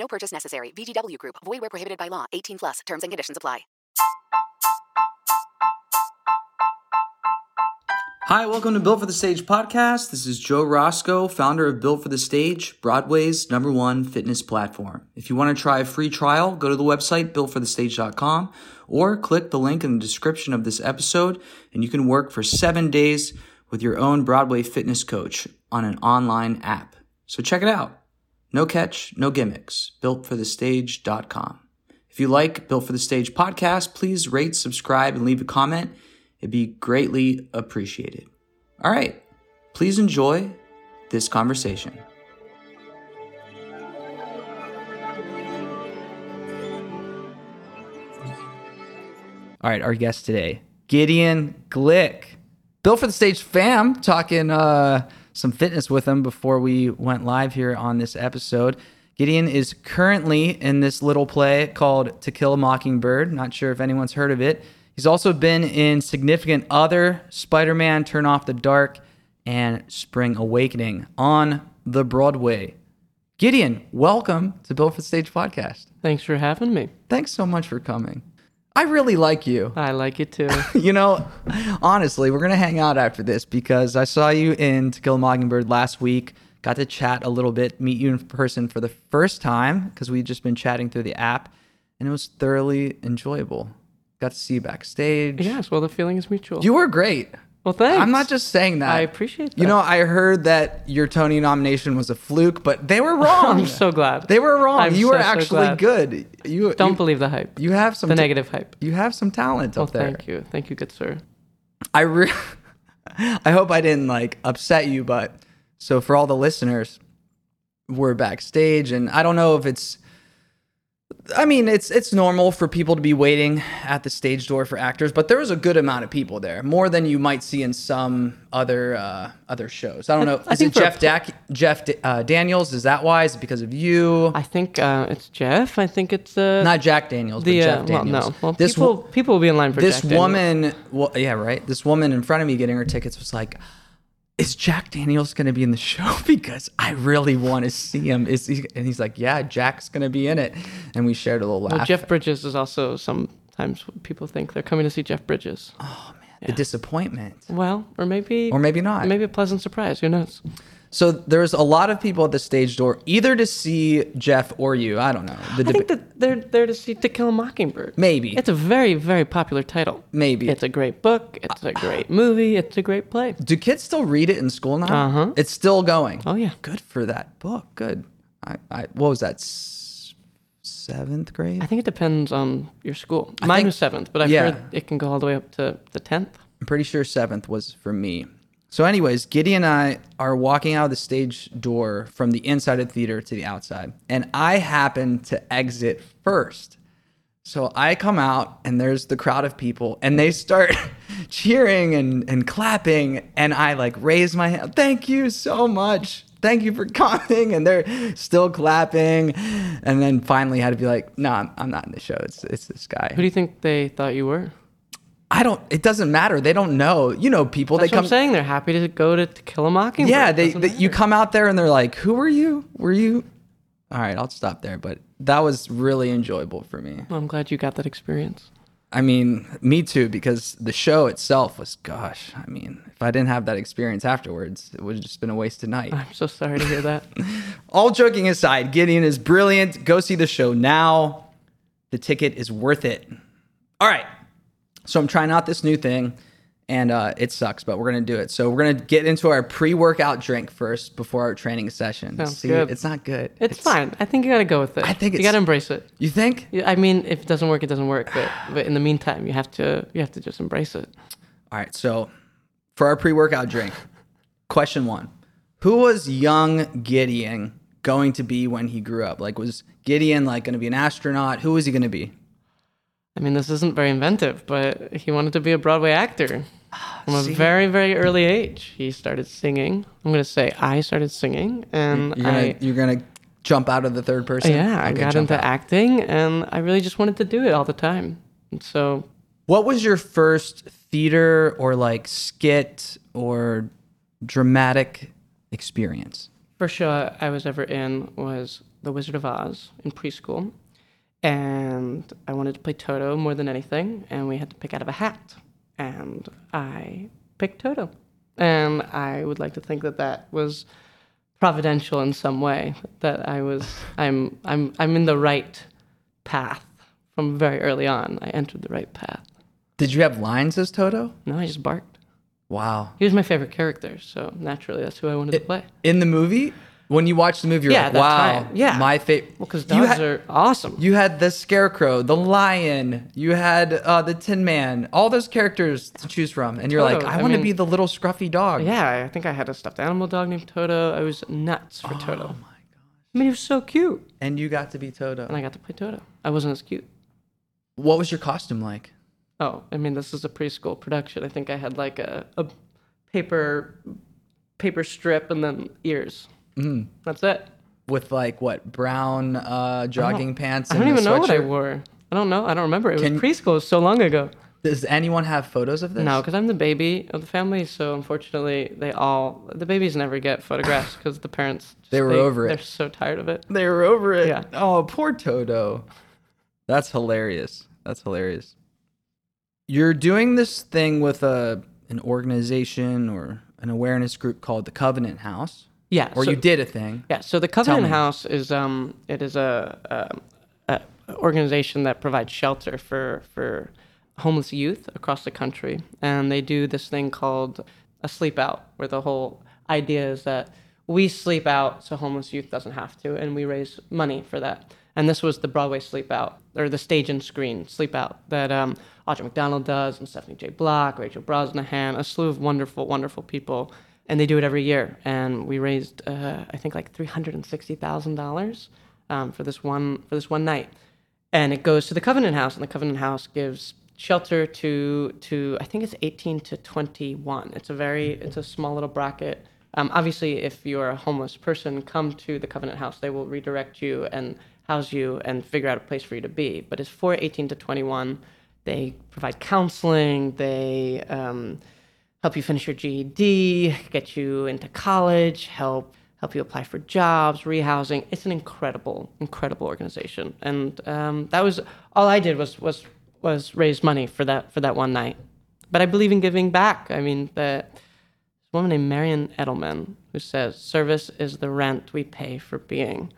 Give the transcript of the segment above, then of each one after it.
No purchase necessary. VGW Group. Void where prohibited by law. 18 plus. Terms and conditions apply. Hi, welcome to Built for the Stage podcast. This is Joe Roscoe, founder of Built for the Stage, Broadway's number one fitness platform. If you want to try a free trial, go to the website builtforthestage.com or click the link in the description of this episode and you can work for seven days with your own Broadway fitness coach on an online app. So check it out. No catch, no gimmicks. Builtforthestage.com. If you like Built for the Stage podcast, please rate, subscribe, and leave a comment. It'd be greatly appreciated. All right, please enjoy this conversation. All right, our guest today, Gideon Glick. Built for the Stage fam, talking uh, some fitness with him before we went live here on this episode. Gideon is currently in this little play called To Kill a Mockingbird. Not sure if anyone's heard of it. He's also been in significant other Spider Man Turn Off the Dark and Spring Awakening on the Broadway. Gideon, welcome to Built for the Stage podcast. Thanks for having me. Thanks so much for coming. I really like you. I like it too. you know, honestly, we're going to hang out after this because I saw you in To Kill a Mockingbird last week. Got to chat a little bit, meet you in person for the first time because we'd just been chatting through the app, and it was thoroughly enjoyable. Got to see you backstage. yes, well, the feeling is mutual. You were great. Well, thanks. I'm not just saying that. I appreciate that. You know, I heard that your Tony nomination was a fluke, but they were wrong. I'm so glad. They were wrong. I'm you so, were so actually glad. good. You Don't you, believe the hype. you have some the ta- negative hype. You have some talent Well, up there. thank you. Thank you, good sir. I re- I hope I didn't like upset you, but so for all the listeners, we're backstage, and I don't know if it's. I mean, it's it's normal for people to be waiting at the stage door for actors, but there was a good amount of people there, more than you might see in some other uh, other shows. I don't know. I Is think it Jeff Dac- Jeff uh, Daniels? Is that why? Is it because of you? I think uh, it's Jeff. I think it's uh, Not Jack Daniels, the but Jeff uh, well, no. Well, this people wo- people will be in line for this Jack woman well, yeah right this woman in front of me getting her tickets was like is jack daniels going to be in the show because i really want to see him is he and he's like yeah jack's going to be in it and we shared a little laugh Well, Jeff Bridges is also sometimes people think they're coming to see Jeff Bridges. Oh man, yeah. the disappointment Well, or maybe Or maybe not. Maybe a pleasant surprise. Who knows? So there's a lot of people at the stage door either to see jeff or you i don't know the I think deba- that they're there to see To Kill a Mockingbird. Maybe. It's a very, very popular title. Maybe. It's a great book. It's a great movie. It's a great play. do kids still read it in school now Uh-huh. it's still going Oh, yeah. good for that book good i, I what was that s- seventh grade I think it depends on your school. Mine think- was seventh, but I've yeah. heard it can go all the way up to the tenth. I'm pretty sure seventh was for me. So, anyways, Giddy and I are walking out of the stage door from the inside of the theater to the outside, and I happen to exit first. So I come out, and there's the crowd of people, and they start cheering and, and clapping, and I like raise my hand. Thank you so much. Thank you for coming. And they're still clapping. And then finally had to be like, no, I'm, I'm not in the show. It's, it's this guy. Who do you think they thought you were? I don't. It doesn't matter. They don't know. You know, people. That's they what come. I'm saying. They're happy to go to, to Kill a Mockingbird. Yeah, they, they you come out there and they're like, "Who are you? Were you?" All right, I'll stop there. But that was really enjoyable for me. Well, I'm glad you got that experience. I mean, me too, because the show itself was, gosh, I mean, if I didn't have that experience afterwards, it would have just been a wasted night. I'm so sorry to hear that. All joking aside, Gideon is brilliant. Go see the show now. The ticket is worth it. All right. So I'm trying out this new thing and uh, it sucks, but we're going to do it. So we're going to get into our pre workout drink first before our training session. Sounds see, good. it's not good. It's, fine. I think you gotta go with it. I think you gotta embrace it. You think? I mean, if it doesn't work, it doesn't work. But but in the meantime, you have to you have to just embrace it. All right. So for our pre workout drink, question one Who was young Gideon going to be when he grew up? Like, was Gideon like going to be an astronaut? Who was he going to be? I mean, this isn't very inventive, but he wanted to be a Broadway actor ah, from a see? very very early age. He started singing. I'm gonna say I started singing, and You're gonna, I you're gonna jump out of the third person? yeah I Okay, got jump into out. acting, and I really just wanted to do it all the time. And so What was your first theater or like skit or dramatic experience? First show I was ever in was The Wizard of Oz in preschool. And I wanted to play Toto more than anything. And we had to pick out of a hat. And I picked Toto. And I would like to think that that was providential in some way. That I was, I'm, I'm, I'm in the right path from very early on. I entered the right path. Did you have lines as Toto? No, I just barked. Wow. He was my favorite character. So naturally, that's who I wanted to play. In the movie, when you watch the movie, you're Yeah, like, wow, time. Yeah. my favorite. Well, because dogs had, are awesome. you had the Scarecrow, the Lion, you had uh, the Tin Man, all those characters to choose from, and you're like, I, I want to be the little scruffy dog. Yeah, I think I had a stuffed animal dog named Toto. I was nuts for Toto. Oh my gosh. I mean, he was so cute. And you got to be Toto. And I got to play Toto. I wasn't as cute. What was your costume like? Oh, I mean, this is a preschool production. I think I had like a, a paper paper strip and then ears. Mm. That's it. With like what brown uh, jogging pants? I don't a even know what I wore. I don't know. I don't remember. It Can- was preschool. It was so long ago. Does anyone have photos of this? No, because I'm the baby of the family. So unfortunately, they all the babies never get photographs because the parents just- They were over it. They're so tired of it. They were over it. Yeah. Oh, poor Toto. That's hilarious. That's hilarious. You're doing this thing with a an organization or an awareness group called the Covenant House. Yeah. Or so- you did a thing. Yeah, so the Covenant. House is um it is a, a, a organization that provides shelter for for homeless youth across the country, and they do this thing called a sleep out, where the whole idea is that we sleep out so homeless youth doesn't have to, and we raise money for that. And this was the Broadway Sleep Out, or the stage and screen Sleep Out that um, Audra McDonald does, and Stephanie J. Block, Rachel Brosnahan, a slew of wonderful, wonderful people and they do it every year. And we raised, uh, I think, like three hundred and sixty thousand dollars um, for this one for this one night, and it goes to the Covenant House, and the Covenant House gives shelter to to I think it's eighteen to twenty one. It's a very it's a small little bracket. Um, obviously, if you're a homeless person, come to the Covenant House. They will redirect you and house you and figure out a place for you to be. But it's for 18 to 21. They provide counseling. They um, help you finish your GED, get you into college, help help you apply for jobs, rehousing. It's an incredible, incredible organization, and um, that was all I did was was was raise money for that for that one night. But I believe in giving back. I mean, the woman named Marian Edelman who says service is the rent we pay for being,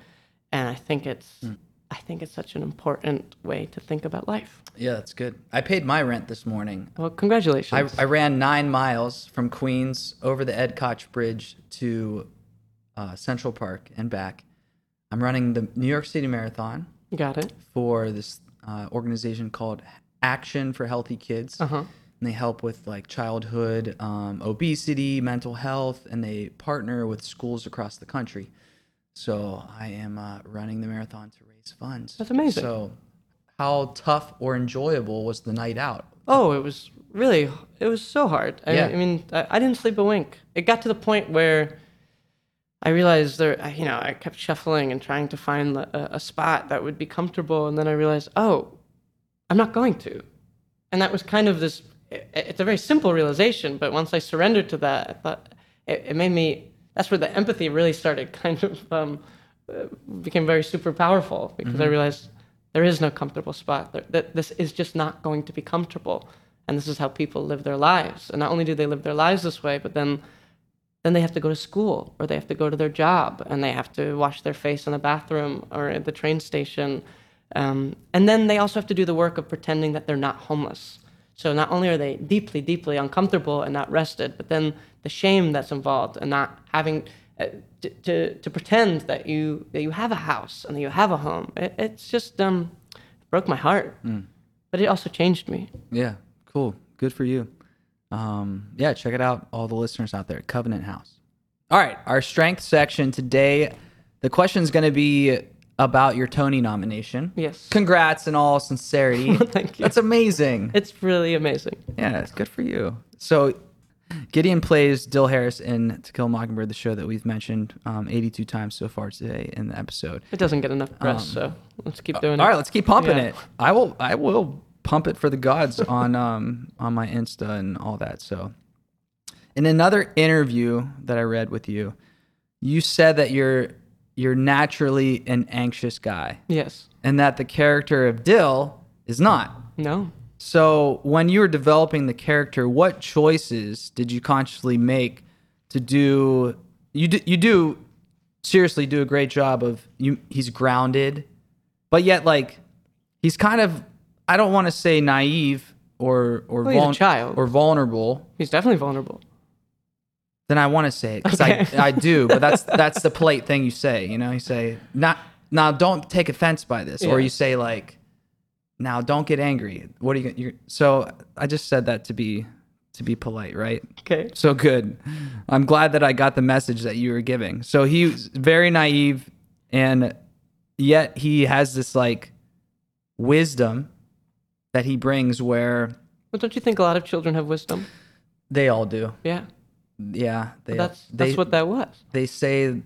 and I think it's I think it's such an important way to think about life. Yeah, that's good. I paid my rent this morning. Well, I, congratulations. I ran nine miles from Queens over the Ed Koch Bridge to uh, Central Park and back. I'm running the New York City Marathon Got it. for this uh, organization called Action for Healthy Kids. Uh huh. And they help with like childhood um, obesity, mental health, and they partner with schools across the country. So I am uh, running the marathon to raise funds. That's amazing. So, how tough or enjoyable was the night out? Oh, it was really, it was so hard. I, Yeah. I mean, I, I didn't sleep a wink. It got to the point where I realized there. You know, I kept shuffling and trying to find a, a spot that would be comfortable. And then I realized, oh, I'm not going to. And that was kind of this, it, it's a very simple realization. But once I surrendered to that, I thought it, it made me, that's where the empathy really started kind of, um, became very super powerful because I realized there is no comfortable spot. There, that this is just not going to be comfortable, and this is how people live their lives. And not only do they live their lives this way, but then then they have to go to school or they have to go to their job and they have to wash their face in the bathroom or at the train station. Um, and then they also have to do the work of pretending that they're not homeless. So not only are they deeply, deeply uncomfortable and not rested, but then the shame that's involved and not having uh, to, to, to pretend that you that you have a house and that you have a home. It, it's just um, broke my heart, but it also changed me. Yeah, cool. Good for you. Um, yeah, check it out, all the listeners out there. Covenant House. All right, our strength section today. The question is going to be about your Tony nomination. Yes. Congrats in all sincerity. Thank you. That's amazing. It's really amazing. Yeah, it's good for you. So, Gideon plays Dill Harris in To Kill a Mockingbird, the show that we've mentioned um, 82 times so far today in the episode. It doesn't get enough press, so let's keep doing it. All right, let's keep pumping Yeah. it. I will. I will pump it for the gods on um on my Insta and all that. So, in another interview that I read with you, you said that you're you're naturally an anxious guy, Yes. and that the character of Dill is not. No. So, when you were developing the character, what choices did you consciously make to do? You do, you do seriously do a great job of you. He's grounded, but yet like he's kind of I don't want to say naive or or Well, a child. or vulnerable. He's definitely vulnerable. Then I want to say it because Okay. I I do, but that's that's the polite thing you say. You know, you say not now. Don't take offense by this, or you say like now don't get angry. What are you? You're, so I just said that to be to be polite, right? Okay. So good. I'm glad that I got the message that you were giving. So he's very naive, and yet he has this like wisdom that he brings where But don't you think a lot of children have wisdom? they all do. Yeah. Yeah, they that's they, that's what that was. they say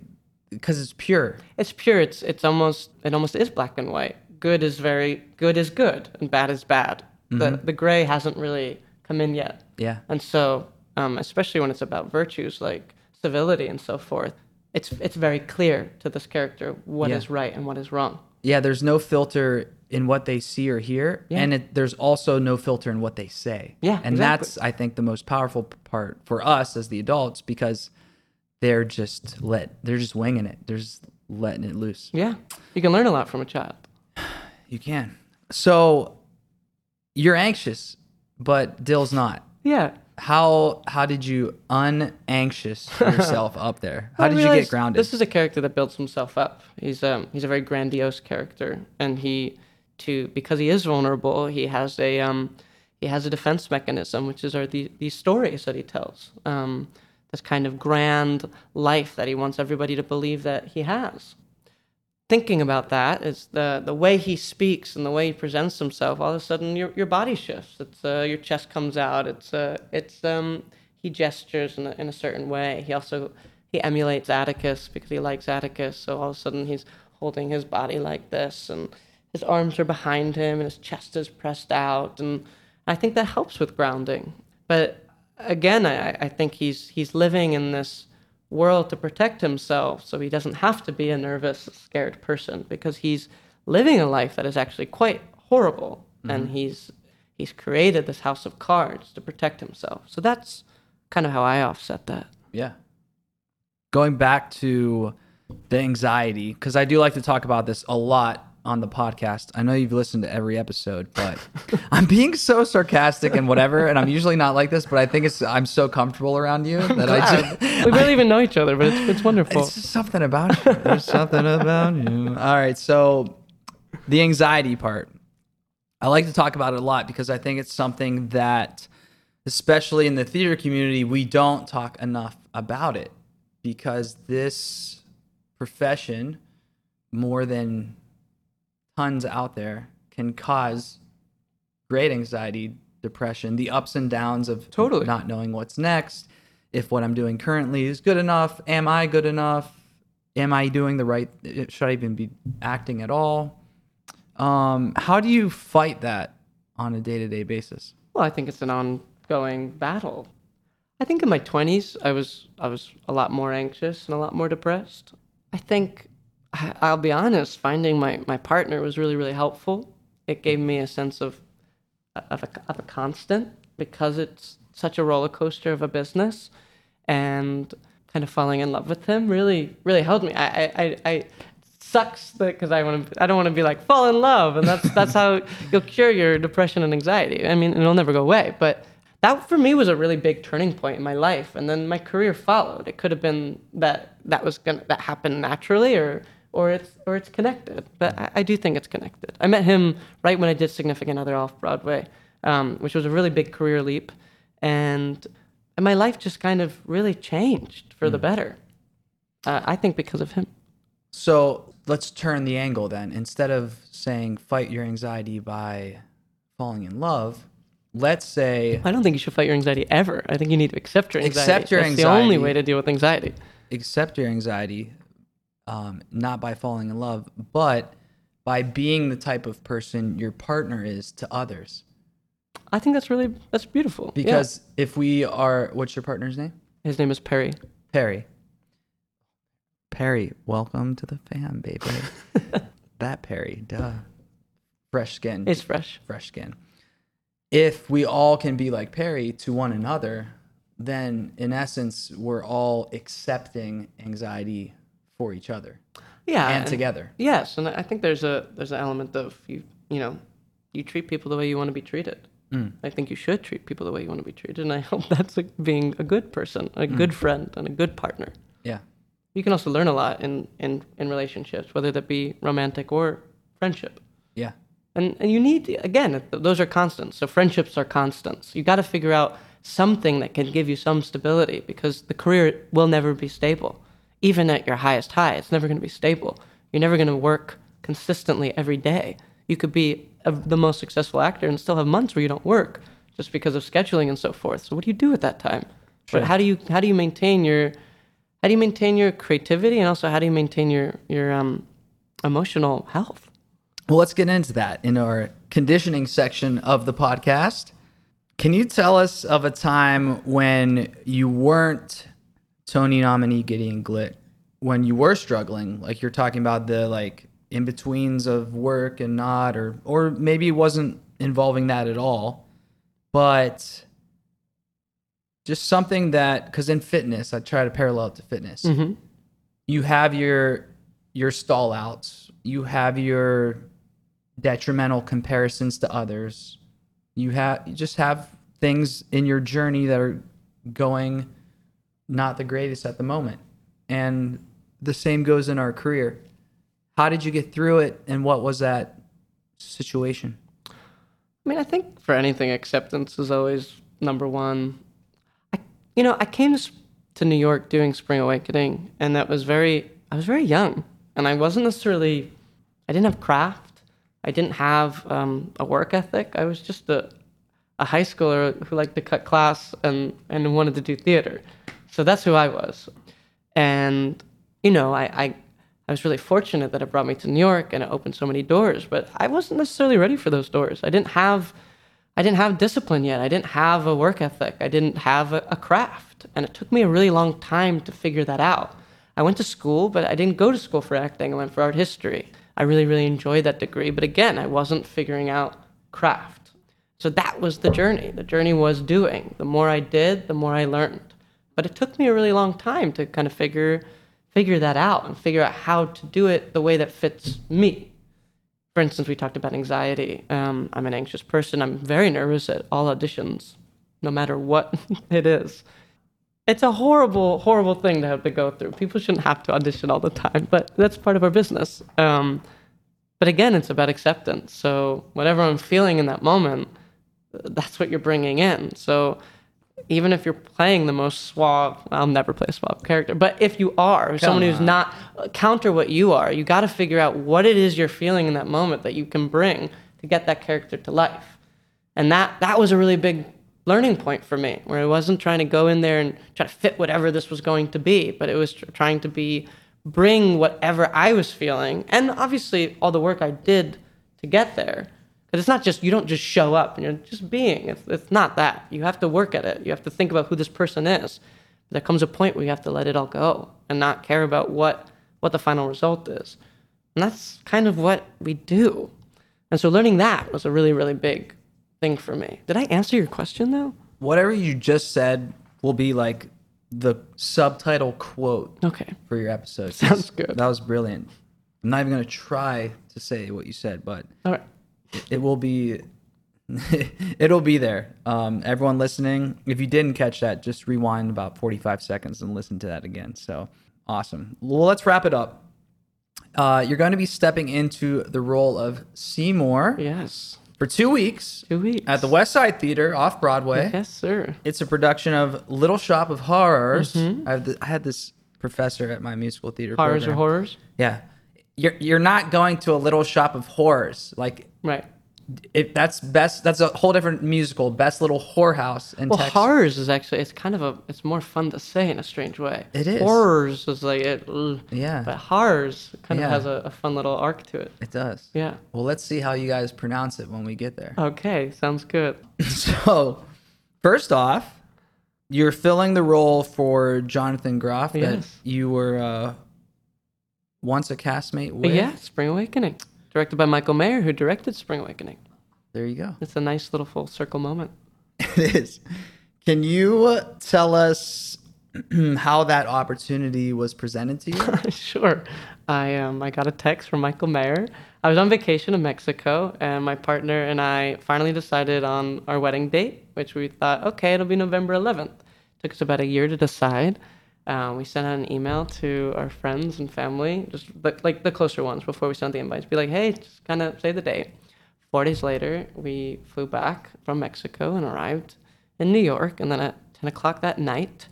because it's pure. It's pure. It's it's almost it almost is black and white. Good is very good is good and bad is bad. The the gray hasn't really come in yet. Yeah. And so, um, especially when it's about virtues like civility and so forth, it's it's very clear to this character what is Yeah. right and what is wrong. Yeah, there's no filter in what they see or hear, Yeah. and it, there's also no filter in what they say. Yeah, and exactly. that's I think the most powerful part for us as the adults because they're just let they're just winging it. They're just letting it loose. Yeah, you can learn a lot from a child. You can. So you're anxious, but Dill's not. Yeah. How how did you unanxious yourself up there? How did you get grounded? This is a character that builds himself up. He's um he's a very grandiose character, and he to because he is vulnerable, he has a um he has a defense mechanism, which is are the these stories that he tells. Um, this kind of grand life that he wants everybody to believe that he has. Thinking about that is the the way he speaks and the way he presents himself. All of a sudden, your your body shifts. It's uh, your chest comes out. It's uh, it's um he gestures in a, in a certain way. He also he emulates Atticus because he likes Atticus. So all of a sudden he's holding his body like this, and his arms are behind him, and his chest is pressed out, and I think that helps with grounding. But again, I, I think he's he's living in this world to protect himself, so he doesn't have to be a nervous, scared person because he's living a life that is actually quite horrible, mm-hmm. and he's he's created this house of cards to protect himself. So that's kind of how I offset that. Yeah. Going back to the anxiety, because I do like to talk about this a lot on the podcast. I know you've listened to every episode, but I'm being so sarcastic and whatever, and I'm usually not like this, but I think it's I'm so comfortable around you that I just we barely even know each other, but it's, it's wonderful. it's just something about you. There's something about you. All right, so the anxiety part. I like to talk about it a lot because I think it's something that, especially in the theater community, we don't talk enough about it because this profession, more than tons out there, can cause great anxiety, depression, the ups and downs of Totally. not knowing what's next, if what I'm doing currently is good enough, am I good enough? Am I doing the right? Should I even be acting at all? Um, how do you fight that on a day to day basis? Well, I think it's an ongoing battle. I think in my 20s I was I was a lot more anxious and a lot more depressed. I think I'll be honest, finding my, my partner was really, really helpful. It gave me a sense of, of, a, of a constant because it's such a roller coaster of a business. And kind of falling in love with him really, really helped me. I, I, I, sucks because I want to, I don't want to be like fall in love, and that's that's how you'll cure your depression and anxiety. I mean, it'll never go away, but that for me was a really big turning point in my life and then my career followed it could have been that that was gonna that happened naturally or or it's or it's connected. But I, I do think it's connected. I met him right when i did significant other off broadway um, which was a really big career leap. And and my life just kind of really changed for the better uh, i think because of him. So let's turn the angle then. Instead of saying fight your anxiety by falling in love, let's say i don't think you should fight your anxiety ever. I think you need to accept your anxiety. Accept your That's the only way to deal with anxiety. Accept your anxiety, um, not by falling in love, but by being the type of person your partner is to others. i think that's really that's beautiful Yeah. Because if we are, what's your partner's name? his name is perry Perry. Perry, welcome to the fam, baby. that Perry, duh. Fresh skin. it's fresh fresh skin. If we all can be like Perry to one another, then in essence, we're all accepting anxiety for each other yeah and together. Yes, and I think there's a there's an element of you you know you treat people the way you want to be treated. Mm. I think you should treat people the way you want to be treated, and I hope that's like being a good person, a Mm. good friend, and a good partner. Yeah. You can also learn a lot in in in relationships, whether that be romantic or friendship. Yeah. And and you need again, those are constants. So friendships are constants. You got to figure out something that can give you some stability because the career will never be stable. Even at your highest high, it's never going to be stable. You're never going to work consistently every day. You could be a, the most successful actor and still have months where you don't work just because of scheduling and so forth. So what do you do at that time? But how do you how do you maintain your how do you maintain your creativity and also how do you maintain your your um, emotional health? Well, let's get into that in our conditioning section of the podcast. Can you tell us of a time when you weren't Tony nominee Gideon Glick, when you were struggling, like you're talking about the like in betweens of work and not, or or maybe it wasn't involving that at all, but just something that because in fitness, I try to parallel it to fitness. Mm-hmm. You have your your stall outs, you have your detrimental comparisons to others. You have you just have things in your journey that are going not the greatest at the moment. And the same goes in our career. How did you get through it and what was that situation? I mean, I think for anything, acceptance is always number one. I, you know, I came to, New York doing Spring Awakening, and that was very, I was very young, and I wasn't necessarily, I didn't have craft, I didn't have um, a work ethic. I was just a, a high schooler who liked to cut class and and wanted to do theater. So that's who I was, and you know, I. I I was really fortunate that it brought me to New York and it opened so many doors, but I wasn't necessarily ready for those doors. I didn't have I didn't have discipline yet. I didn't have a work ethic. I didn't have a, a craft. And it took me a really long time to figure that out. I went to school, but I didn't go to school for acting. I went for art history. I really, really enjoyed that degree. But again, I wasn't figuring out craft. So that was the journey. The journey was doing. The more I did, the more I learned. But it took me a really long time to kind of figure figure that out and figure out how to do it the way that fits me for instance, we talked about anxiety. Um, I'm an anxious person. I'm very nervous at all auditions, no matter what it is. It's a horrible, horrible thing to have to go through. People shouldn't have to audition all the time, but that's part of our business. Um, but again, it's about acceptance. So whatever I'm feeling in that moment, that's what you're bringing in. So even if you're playing the most suave, I'll never play a suave character, but if you are someone who's not uh, counter what you are, you got to figure out what it is you're feeling in that moment that you can bring to get that character to life. And that that was a really big learning point for me, where I wasn't trying to go in there and try to fit whatever this was going to be, but it was tr- trying to be bring whatever I was feeling, and obviously all the work I did to get there. Because it's not just you don't just show up and you're just being. It's, it's not that. You have to work at it. You have to think about who this person is. There comes a point where you have to let it all go and not care about what what the final result is. And that's kind of what we do. And so learning that was a really, really big thing for me. Did I answer your question though? Whatever you just said will be like the subtitle quote Okay. for your episode. Sounds good. That was brilliant. I'm not even going to try to say what you said, but All right. It will be it'll be there um, everyone listening if you didn't catch that just rewind about 45 seconds and listen to that again so awesome well let's wrap it up uh, you're going to be stepping into the role of seymour Yes. for two weeks Two weeks. at the west side theater off broadway Yes, sir. it's a production of little shop of horrors I, have th- I had this professor at my musical theater Mm-hmm. Horrors or horrors? yeah you're, you're not going to a little shop of horrors like Right. it, that's best. That's a whole different musical. Best little whorehouse in Well, Texas. horrors is actually it's kind of a it's more fun to say in a strange way. It is. Horrors is like it. ugh. Yeah. But horrors kind Yeah. of has a, a fun little arc to it. It does. Yeah. Well, let's see how you guys pronounce it when we get there. Okay, sounds good. So, first off, you're filling the role for Jonathan Groff that you were uh, once a castmate with. yeah, Spring Awakening, directed by Michael Mayer, who directed Spring Awakening. There you go. It's a nice little full circle moment. It is. Can you tell us how that opportunity was presented to you? sure. I um I got a text from Michael Mayer. I was on vacation in Mexico, and my partner and I finally decided on our wedding date, which we thought, okay, it'll be November 11th. It Took us about a year to decide. Um, we sent out an email to our friends and family, just the, like the closer ones, before we sent the invites. Be like, hey, just kind of say the date. Four days later, we flew back from Mexico and arrived in New York. And then at 10 o'clock that night,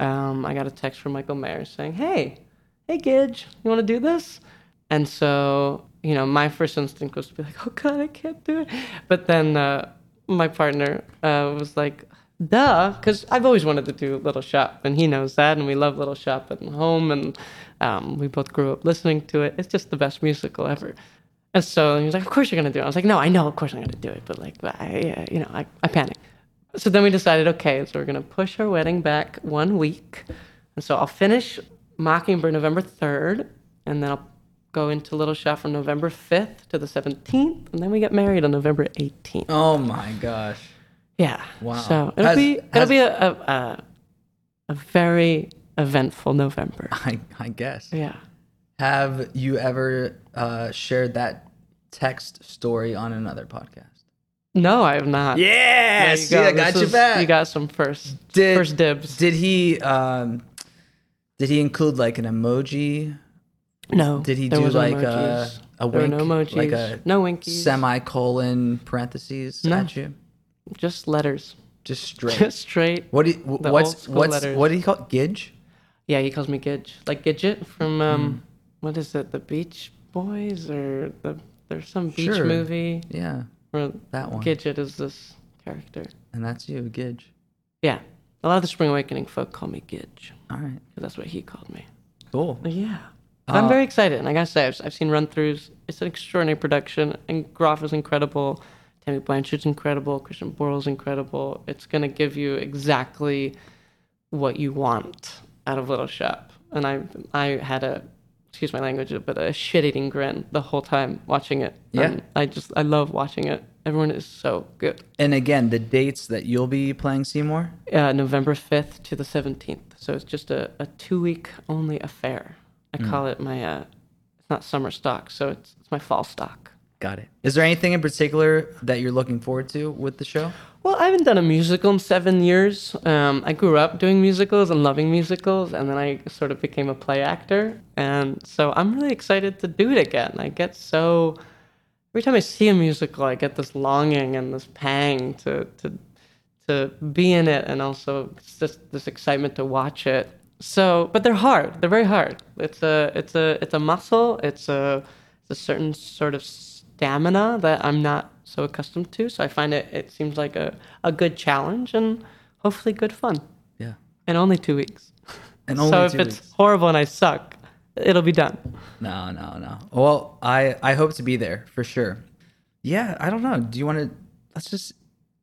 um, I got a text from Michael Mayer saying, hey, hey, Gidge, you want to do this? And so, you know, my first instinct was to be like, oh, God, I can't do it. But then uh, my partner uh, was like, duh, because I've always wanted to do Little Shop, and he knows that, and we love Little Shop at home, and um, we both grew up listening to it. It's just the best musical ever. And so he was like, "Of course you're gonna do it." I was like, "No, I know, of course I'm gonna do it, but like, I, uh, you know, I, I panicked." So then we decided, okay, so we're gonna push our wedding back one week, and so I'll finish Mockingbird November third, and then I'll go into Little Shop from November fifth to the seventeenth, and then we get married on November eighteenth. oh my gosh. Yeah. Wow. So it'll Has- be it'll has- be a, a a very eventful November. I, I guess. Yeah. Have you ever uh, shared that text story on another podcast? No, I have not. Yeah, you see, go. I got This you is- back. You got some first Did- first dibs. Did he um, did he include like an emoji? no. Did he do like a, emojis. a wink, no emojis. like a no winkies. semicolon parentheses No. at you? Just letters. Just straight. Just straight. what do you, the what's old school what's letters. what do you call it? Gidge? Yeah, he calls me Gidge. Like Gidget from um, Hmm. what is it? The Beach Boys or the there's some beach Sure. movie Yeah, where that one. Gidget is this character. And that's you, Gidge. Yeah, a lot of the Spring Awakening folk call me Gidge All right, because that's what he called me. cool. Yeah. But I'm Uh, very excited. And I gotta say, I've, I've seen run throughs. It's an extraordinary production. And Groff is incredible. Tammy Blanchard's incredible. Christian Borle's incredible. It's gonna give you exactly what you want out of Little Shop. And I I had a excuse my language, but a shit eating grin the whole time watching it. Yeah. And I just I love watching it. Everyone is so good. And again, the dates that you'll be playing Seymour. uh, November 5th to the 17th. So it's just a, a two week only affair. I Mm. call it my, uh, it's not summer stock, so it's, it's my fall stock. Got it. Is there anything in particular that you're looking forward to with the show? Well, I haven't done a musical in seven years. Um, I grew up doing musicals and loving musicals, and then I sort of became a play actor. And so I'm really excited to do it again. I get so, every time I see a musical, I get this longing and this pang to, to, to be in it, and also just this excitement to watch it. So, but they're hard. They're very hard. It's a, it's a, it's a muscle. It's a, it's a certain sort of stamina that I'm not so accustomed to. So I find it, it seems like a, a good challenge and hopefully good fun. Yeah. And only two weeks. And only so if it's weeks. horrible and I suck, it'll be done. No, no, no. Well, I I hope to be there for sure. Yeah, I don't know. Do you want to? Let's just.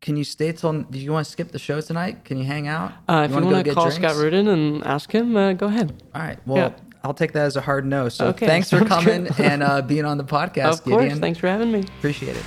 Can you stay till? Do you want to skip the show tonight? Can you hang out? Uh, if you wanna want to call drinks? Scott Rudin and ask him, uh, go ahead. All right. Well, Yeah. I'll take that as a hard no. So Okay, thanks for coming and uh, being on the podcast, of course. Gideon. Thanks for having me. Appreciate it.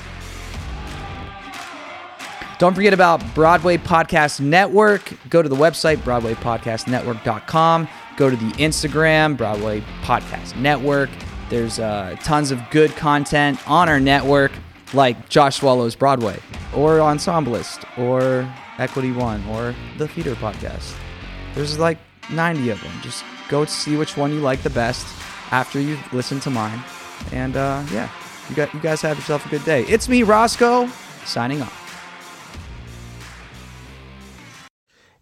Don't forget about Broadway Podcast Network. Go to the website, BroadwayPodcastNetwork.com. Go to the Instagram, Broadway Podcast Network. There's uh, tons of good content on our network, like Josh Swallow's Broadway, or Ensemblist, or Equity One, or the Feeder Podcast. There's like 90 of them. Just go see which one you like the best after you listen to mine. And uh, yeah, you got you guys have yourself a good day. It's me, Roscoe, signing off.